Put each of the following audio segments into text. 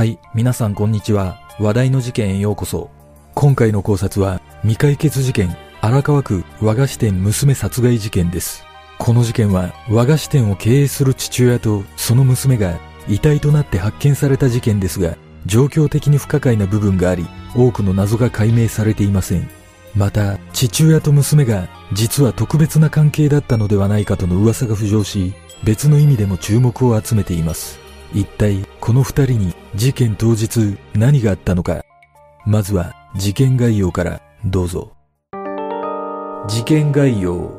はい、皆さんこんにちは。話題の事件へようこそ。今回の考察は未解決事件荒川区和菓子店娘殺害事件です。この事件は和菓子店を経営する父親とその娘が遺体となって発見された事件ですが、状況的に不可解な部分があり、多くの謎が解明されていません。また、父親と娘が実は特別な関係だったのではないかとの噂が浮上し、別の意味でも注目を集めています。一体、この二人に事件当日何があったのか。まずは事件概要からどうぞ。事件概要。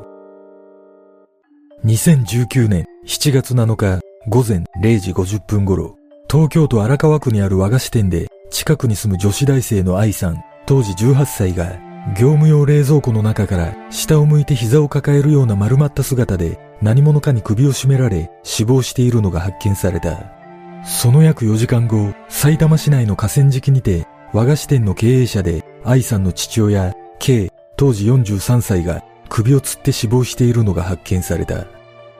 2019年7月7日午前0時50分頃、東京都荒川区にある和菓子店で近くに住む女子大生の愛さん、当時18歳が業務用冷蔵庫の中から下を向いて膝を抱えるような丸まった姿で何者かに首を絞められ死亡しているのが発見された。その約4時間後、埼玉市内の河川敷にて和菓子店の経営者で愛さんの父親 K 当時43歳が首を吊って死亡しているのが発見された。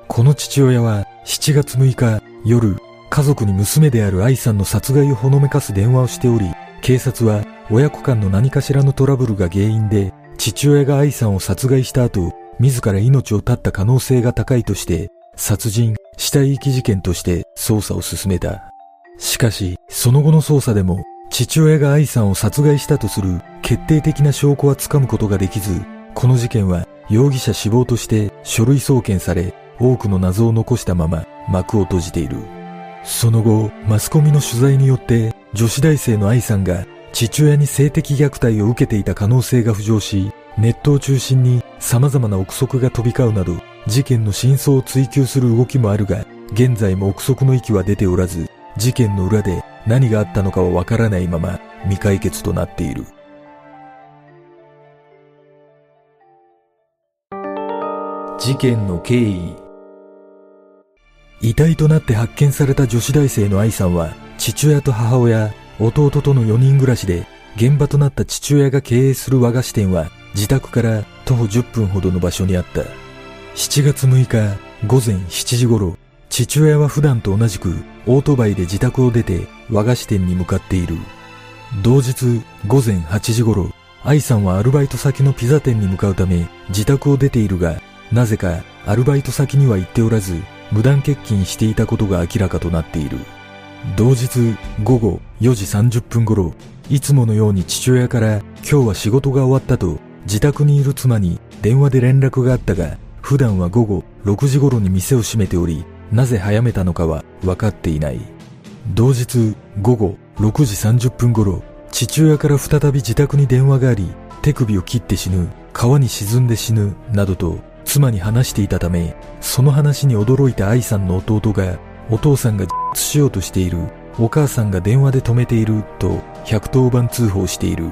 この父親は7月6日夜、家族に娘である愛さんの殺害をほのめかす電話をしており、警察は親子間の何かしらのトラブルが原因で父親が愛さんを殺害した後、自ら命を絶った可能性が高いとして、殺人、死体遺棄事件として捜査を進めた。しかし、その後の捜査でも、父親が愛さんを殺害したとする決定的な証拠はつかむことができず、この事件は容疑者死亡として書類送検され、多くの謎を残したまま幕を閉じている。その後、マスコミの取材によって、女子大生の愛さんが父親に性的虐待を受けていた可能性が浮上し、ネットを中心に様々な憶測が飛び交うなど、事件の真相を追求する動きもあるが、現在も憶測の域は出ておらず、事件の裏で何があったのかはわからないまま未解決となっている。事件の経緯遺体となって発見された女子大生の愛さんは、父親と母親、弟との4人暮らしで、現場となった父親が経営する和菓子店は、自宅から徒歩10分ほどの場所にあった。7月6日午前7時頃、父親は普段と同じくオートバイで自宅を出て和菓子店に向かっている。同日午前8時頃、愛さんはアルバイト先のピザ店に向かうため自宅を出ているが、なぜかアルバイト先には行っておらず、無断欠勤していたことが明らかとなっている。同日午後4時30分頃、いつものように父親から今日は仕事が終わったと自宅にいる妻に電話で連絡があったが、普段は午後6時頃に店を閉めており、なぜ早めたのかは分かっていない。同日午後6時30分頃、父親から再び自宅に電話があり、手首を切って死ぬ、川に沈んで死ぬ、などと妻に話していたため、その話に驚いた愛さんの弟が、お父さんが自殺しようとしている、お母さんが電話で止めている、と110番通報している。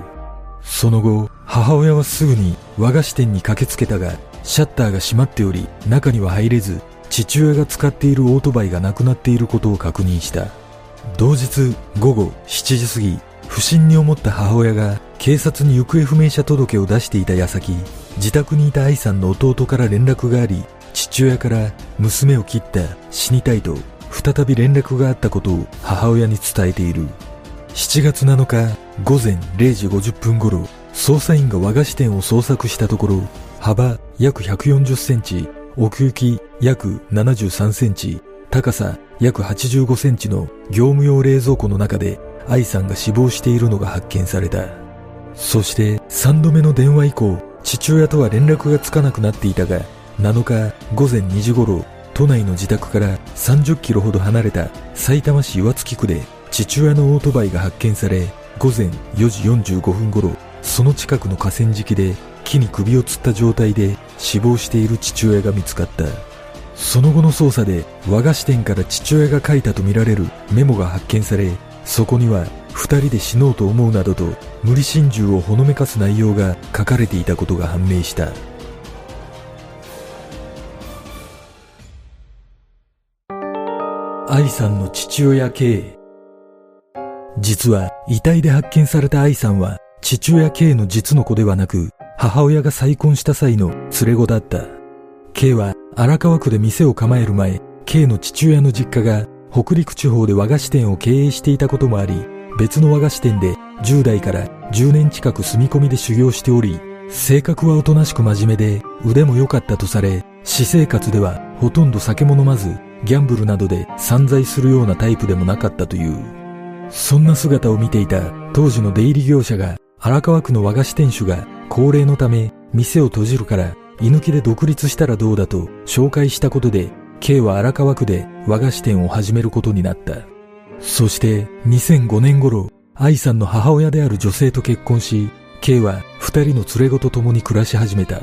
その後、母親はすぐに和菓子店に駆けつけたが、シャッターが閉まっており、中には入れず、父親が使っているオートバイがなくなっていることを確認した。同日午後7時過ぎ、不審に思った母親が警察に行方不明者届を出していた矢先、自宅にいた愛さんの弟から連絡があり、父親から娘を切った、死にたいと、再び連絡があったことを母親に伝えている。7月7日午前0時50分頃、捜査員が和菓子店を捜索したところ、幅約140センチ、奥行き約73センチ、高さ約85センチの業務用冷蔵庫の中で愛さんが死亡しているのが発見された。そして3度目の電話以降、父親とは連絡がつかなくなっていたが、7日午前2時頃、都内の自宅から30キロほど離れた埼玉市岩槻区で父親のオートバイが発見され、午前4時45分頃、その近くの河川敷で木に首を吊った状態で死亡している父親が見つかった。その後の捜査で和菓子店から父親が書いたとみられるメモが発見され、そこには二人で死のうと思うなどと無理心中をほのめかす内容が書かれていたことが判明した。愛さんの父親 K 実は遺体で発見された愛さんは父親 K の実の子ではなく母親が再婚した際の連れ子だった。K は荒川区で店を構える前、K の父親の実家が北陸地方で和菓子店を経営していたこともあり、別の和菓子店で10代から10年近く住み込みで修行しており、性格はおとなしく真面目で腕も良かったとされ、私生活ではほとんど酒も飲まず、ギャンブルなどで散財するようなタイプでもなかったという。そんな姿を見ていた当時の出入り業者が荒川区の和菓子店主が高齢のため店を閉じるから居抜きで独立したらどうだと紹介したことで K は荒川区で和菓子店を始めることになった。そして2005年頃、愛さんの母親である女性と結婚し、K は二人の連れ子と共に暮らし始めた。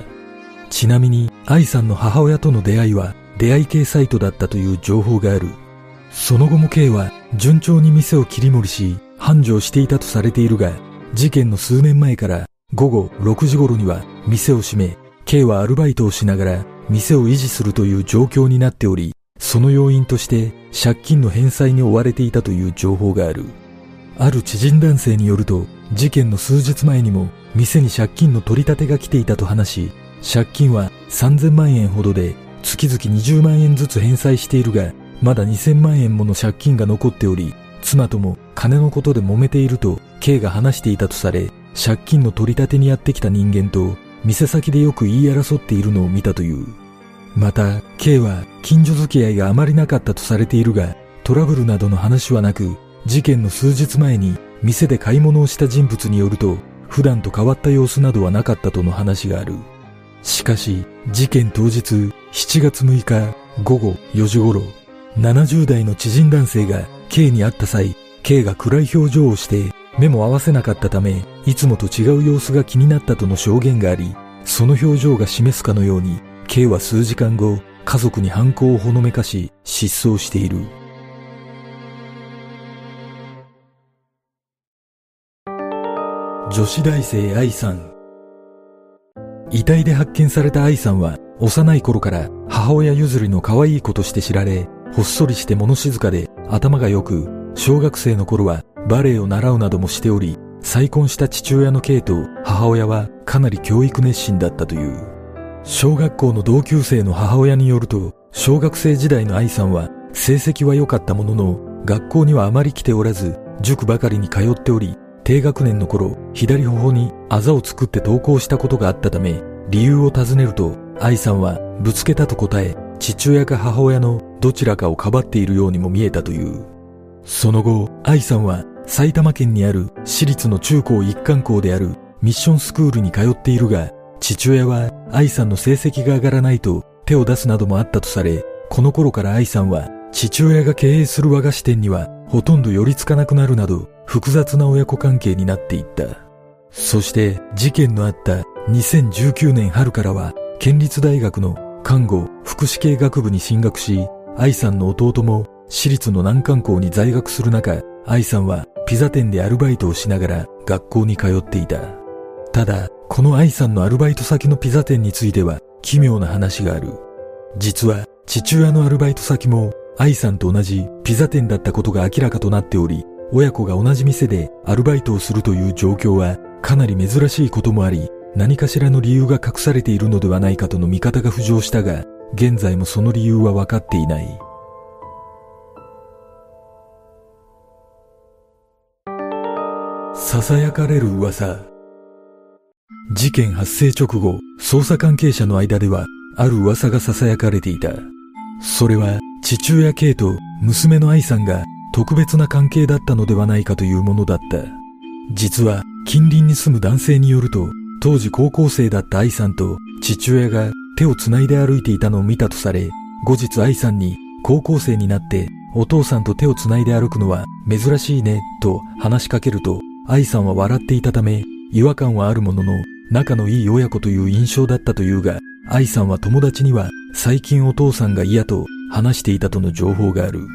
ちなみに愛さんの母親との出会いは出会い系サイトだったという情報がある。その後も K は順調に店を切り盛りし、繁盛していたとされているが、事件の数年前から午後6時頃には店を閉め、K はアルバイトをしながら店を維持するという状況になっており、その要因として借金の返済に追われていたという情報がある。ある知人男性によると、事件の数日前にも店に借金の取り立てが来ていたと話し、借金は3000万円ほどで月々20万円ずつ返済しているが、まだ2000万円もの借金が残っており、妻とも金のことで揉めていると K が話していたとされ、借金の取り立てにやってきた人間と店先でよく言い争っているのを見たという。また、K は近所付き合いがあまりなかったとされているが、トラブルなどの話はなく、事件の数日前に店で買い物をした人物によると、普段と変わった様子などはなかったとの話がある。しかし、事件当日7月6日午後4時頃、70代の知人男性が K に会った際、K が暗い表情をして目も合わせなかったため、いつもと違う様子が気になったとの証言があり、その表情が示すかのように、K は数時間後、家族に犯行をほのめかし、失踪している。女子大生愛さん。遺体で発見された愛さんは、幼い頃から母親譲りの可愛い子として知られ、ほっそりして物静かで頭が良く、小学生の頃はバレエを習うなどもしており、再婚した父親の K と母親はかなり教育熱心だったという。小学校の同級生の母親によると、小学生時代の愛さんは成績は良かったものの、学校にはあまり来ておらず、塾ばかりに通っており、低学年の頃、左頬にあざを作って登校したことがあったため、理由を尋ねると、愛さんはぶつけたと答え、父親か母親のどちらかをかばっているようにも見えたという。その後、愛さんは埼玉県にある私立の中高一貫校であるミッションスクールに通っているが、父親は愛さんの成績が上がらないと手を出すなどもあったとされ、この頃から愛さんは父親が経営する和菓子店にはほとんど寄りつかなくなるなど複雑な親子関係になっていった。そして事件のあった2019年春からは県立大学の看護福祉系学部に進学し、愛さんの弟も私立の難関校に在学する中、愛さんはピザ店でアルバイトをしながら学校に通っていた。ただ、この愛さんのアルバイト先のピザ店については奇妙な話がある。実は父親のアルバイト先も愛さんと同じピザ店だったことが明らかとなっており、親子が同じ店でアルバイトをするという状況はかなり珍しいこともあり、何かしらの理由が隠されているのではないかとの見方が浮上したが、現在もその理由は分かっていない。囁かれる噂。事件発生直後、捜査関係者の間では、ある噂が囁かれていた。それは、父親 K と娘の愛さんが特別な関係だったのではないかというものだった。実は、近隣に住む男性によると、当時高校生だった愛さんと父親が手を繋いで歩いていたのを見たとされ、後日愛さんに高校生になってお父さんと手を繋いで歩くのは珍しいねと話しかけると愛さんは笑っていたため、違和感はあるものの、仲のいい親子という印象だったというが、愛さんは友達には最近お父さんが嫌と話していたとの情報がある。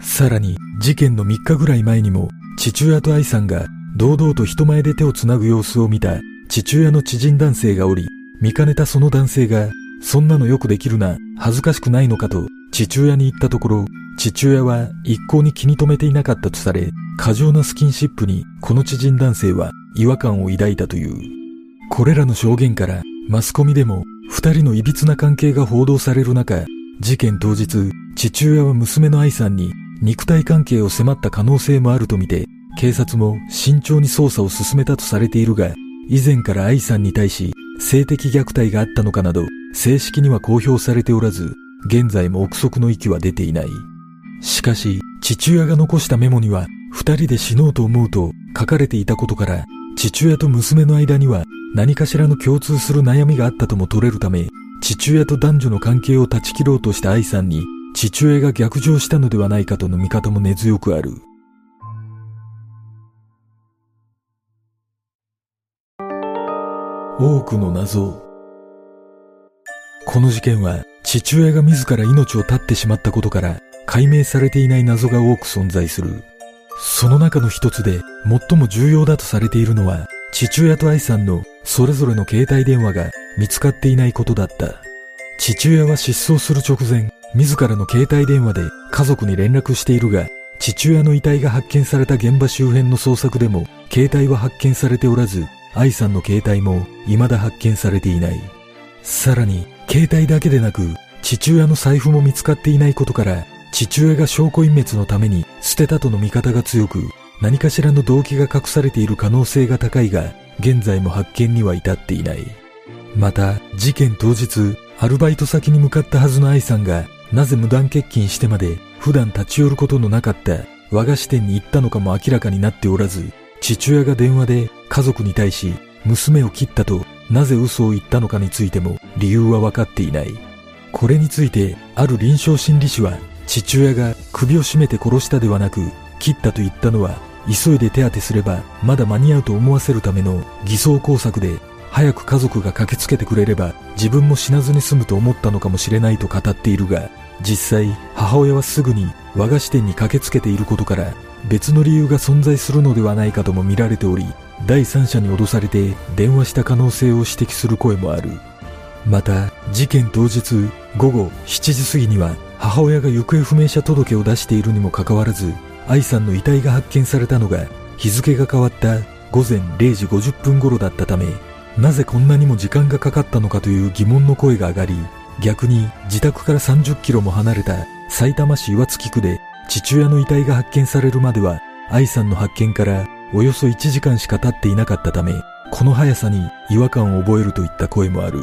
さらに、事件の3日ぐらい前にも、父親と愛さんが堂々と人前で手を繋ぐ様子を見た父親の知人男性がおり、見かねたその男性が、そんなのよくできるな、恥ずかしくないのかと父親に言ったところ、父親は一向に気に留めていなかったとされ、過剰なスキンシップにこの知人男性は違和感を抱いたという。これらの証言からマスコミでも二人の歪な関係が報道される中、事件当日、父親は娘の愛さんに肉体関係を迫った可能性もあるとみて、警察も慎重に捜査を進めたとされているが、以前から愛さんに対し性的虐待があったのかなど、正式には公表されておらず、現在も憶測の域は出ていない。しかし、父親が残したメモには、二人で死のうと思うと書かれていたことから、父親と娘の間には何かしらの共通する悩みがあったとも取れるため、父親と男女の関係を断ち切ろうとした愛さんに、父親が逆上したのではないかとの見方も根強くある。多くの謎。この事件は父親が自ら命を絶ってしまったことから解明されていない謎が多く存在する。その中の一つで最も重要だとされているのは父親と愛さんのそれぞれの携帯電話が見つかっていないことだった。父親は失踪する直前、自らの携帯電話で家族に連絡しているが、父親の遺体が発見された現場周辺の捜索でも、携帯は発見されておらず、愛さんの携帯も未だ発見されていない。さらに、携帯だけでなく、父親の財布も見つかっていないことから、父親が証拠隠滅のために捨てたとの見方が強く、何かしらの動機が隠されている可能性が高いが、現在も発見には至っていない。また、事件当日、アルバイト先に向かったはずの愛さんが、なぜ無断欠勤してまで普段立ち寄ることのなかった和菓子店に行ったのかも明らかになっておらず、父親が電話で家族に対し娘を切ったとなぜ嘘を言ったのかについても理由は分かっていない。これについてある臨床心理士は父親が首を絞めて殺したではなく切ったと言ったのは急いで手当てすればまだ間に合うと思わせるための偽装工作で早く家族が駆けつけてくれれば自分も死なずに済むと思ったのかもしれないと語っているが実際母親はすぐに和菓子店に駆けつけていることから別の理由が存在するのではないかとも見られており第三者に脅されて電話した可能性を指摘する声もある。また事件当日午後7時過ぎには母親が行方不明者届を出しているにもかかわらず愛さんの遺体が発見されたのが日付が変わった午前0時50分頃だったためなぜこんなにも時間がかかったのかという疑問の声が上がり逆に自宅から30キロも離れた埼玉市岩槻区で父親の遺体が発見されるまでは愛さんの発見からおよそ1時間しか経っていなかったためこの速さに違和感を覚えるといった声もある。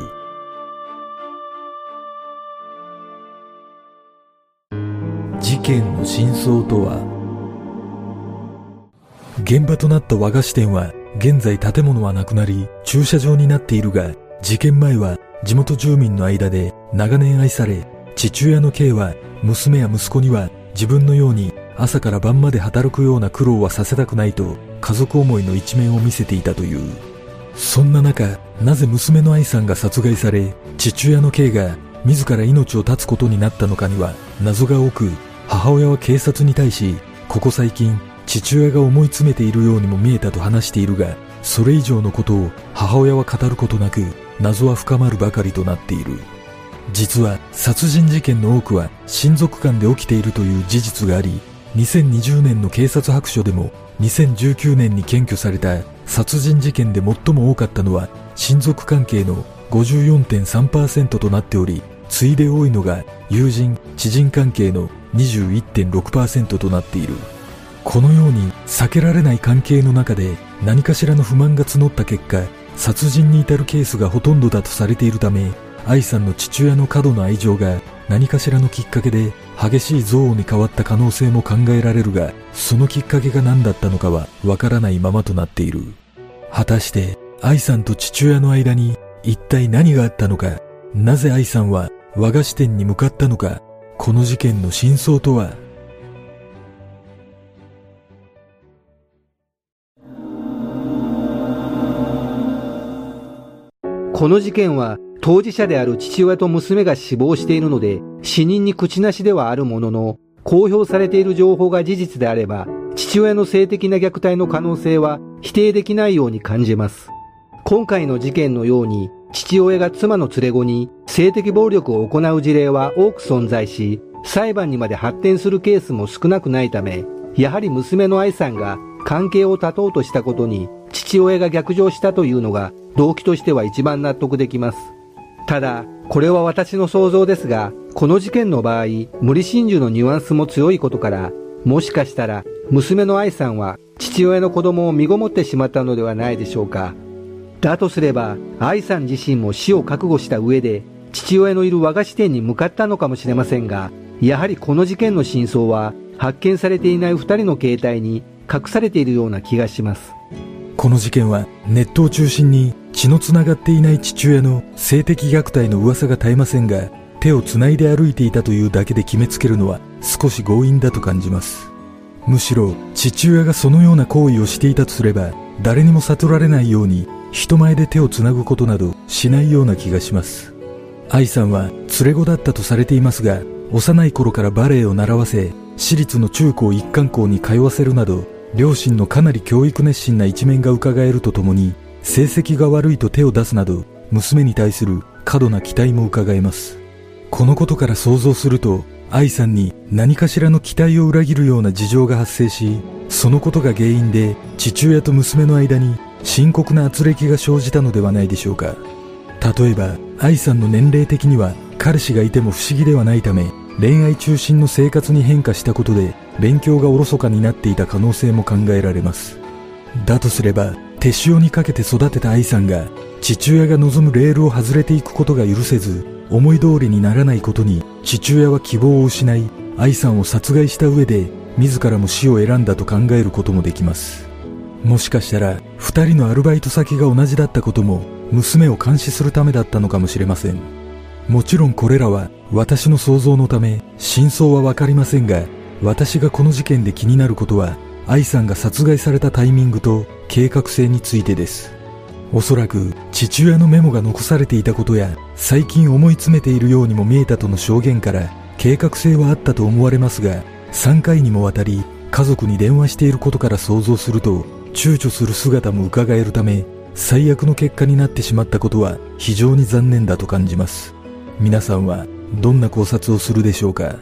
事件の真相とは？現場となった和菓子店は現在建物はなくなり駐車場になっているが事件前は地元住民の間で長年愛され父親の K は娘や息子には自分のように朝から晩まで働くような苦労はさせたくないと家族思いの一面を見せていたという。そんな中、なぜ娘の愛さんが殺害され、父親の K が自ら命を絶つことになったのかには謎が多く、母親は警察に対し、ここ最近父親が思い詰めているようにも見えたと話しているが、それ以上のことを母親は語ることなく、謎は深まるばかりとなっている。実は殺人事件の多くは親族間で起きているという事実があり、2020年の警察白書でも2019年に検挙された殺人事件で最も多かったのは親族関係の54.3%となっており、次いで多いのが友人、知人関係の21.6%となっている。このように避けられない関係の中で何かしらの不満が募った結果、殺人に至るケースがほとんどだとされているため、愛さんの父親の過度の愛情が何かしらのきっかけで激しい憎悪に変わった可能性も考えられるが、そのきっかけが何だったのかはわからないままとなっている。果たして、愛さんと父親の間に一体何があったのか、なぜ愛さんは和菓子店に向かったのか、この事件の真相とは？この事件は当事者である父親と娘が死亡しているので死人に口なしではあるものの公表されている情報が事実であれば父親の性的な虐待の可能性は否定できないように感じます。今回の事件のように父親が妻の連れ子に性的暴力を行う事例は多く存在し裁判にまで発展するケースも少なくないためやはり娘の愛さんが関係を断とうとしたことに父親が逆上したというのが動機としては一番納得できます。ただ、これは私の想像ですが、この事件の場合、無理心中のニュアンスも強いことから、もしかしたら娘の愛さんは父親の子供を身ごもってしまったのではないでしょうか。だとすれば、愛さん自身も死を覚悟した上で、父親のいる和菓子店に向かったのかもしれませんが、やはりこの事件の真相は、発見されていない二人の携帯に隠されているような気がします。この事件はネットを中心に血のつながっていない父親の性的虐待の噂が絶えませんが、手をつないで歩いていたというだけで決めつけるのは少し強引だと感じます。むしろ父親がそのような行為をしていたとすれば誰にも悟られないように人前で手をつなぐことなどしないような気がします愛さんは連れ子だったとされていますが幼い頃からバレエを習わせ私立の中高一貫校に通わせるなど両親のかなり教育熱心な一面が伺えるとともに成績が悪いと手を出すなど娘に対する過度な期待も伺えますこのことから想像すると愛さんに何かしらの期待を裏切るような事情が発生し、そのことが原因で父親と娘の間に深刻な圧力が生じたのではないでしょうか。例えば、愛さんの年齢的には彼氏がいても不思議ではないため、恋愛中心の生活に変化したことで勉強がおろそかになっていた可能性も考えられます。だとすれば、手塩にかけて育てた愛さんが父親が望むレールを外れていくことが許せず、思い通りにならないことに父親は希望を失い愛さんを殺害した上で自らも死を選んだと考えることもできます。もしかしたら二人のアルバイト先が同じだったことも娘を監視するためだったのかもしれません。もちろんこれらは私の想像のため真相はわかりませんが私がこの事件で気になることは愛さんが殺害されたタイミングと計画性についてです。おそらく父親のメモが残されていたことや最近思い詰めているようにも見えたとの証言から計画性はあったと思われますが3回にもわたり家族に電話していることから想像すると躊躇する姿も伺えるため最悪の結果になってしまったことは非常に残念だと感じます。皆さんはどんな考察をするでしょうか？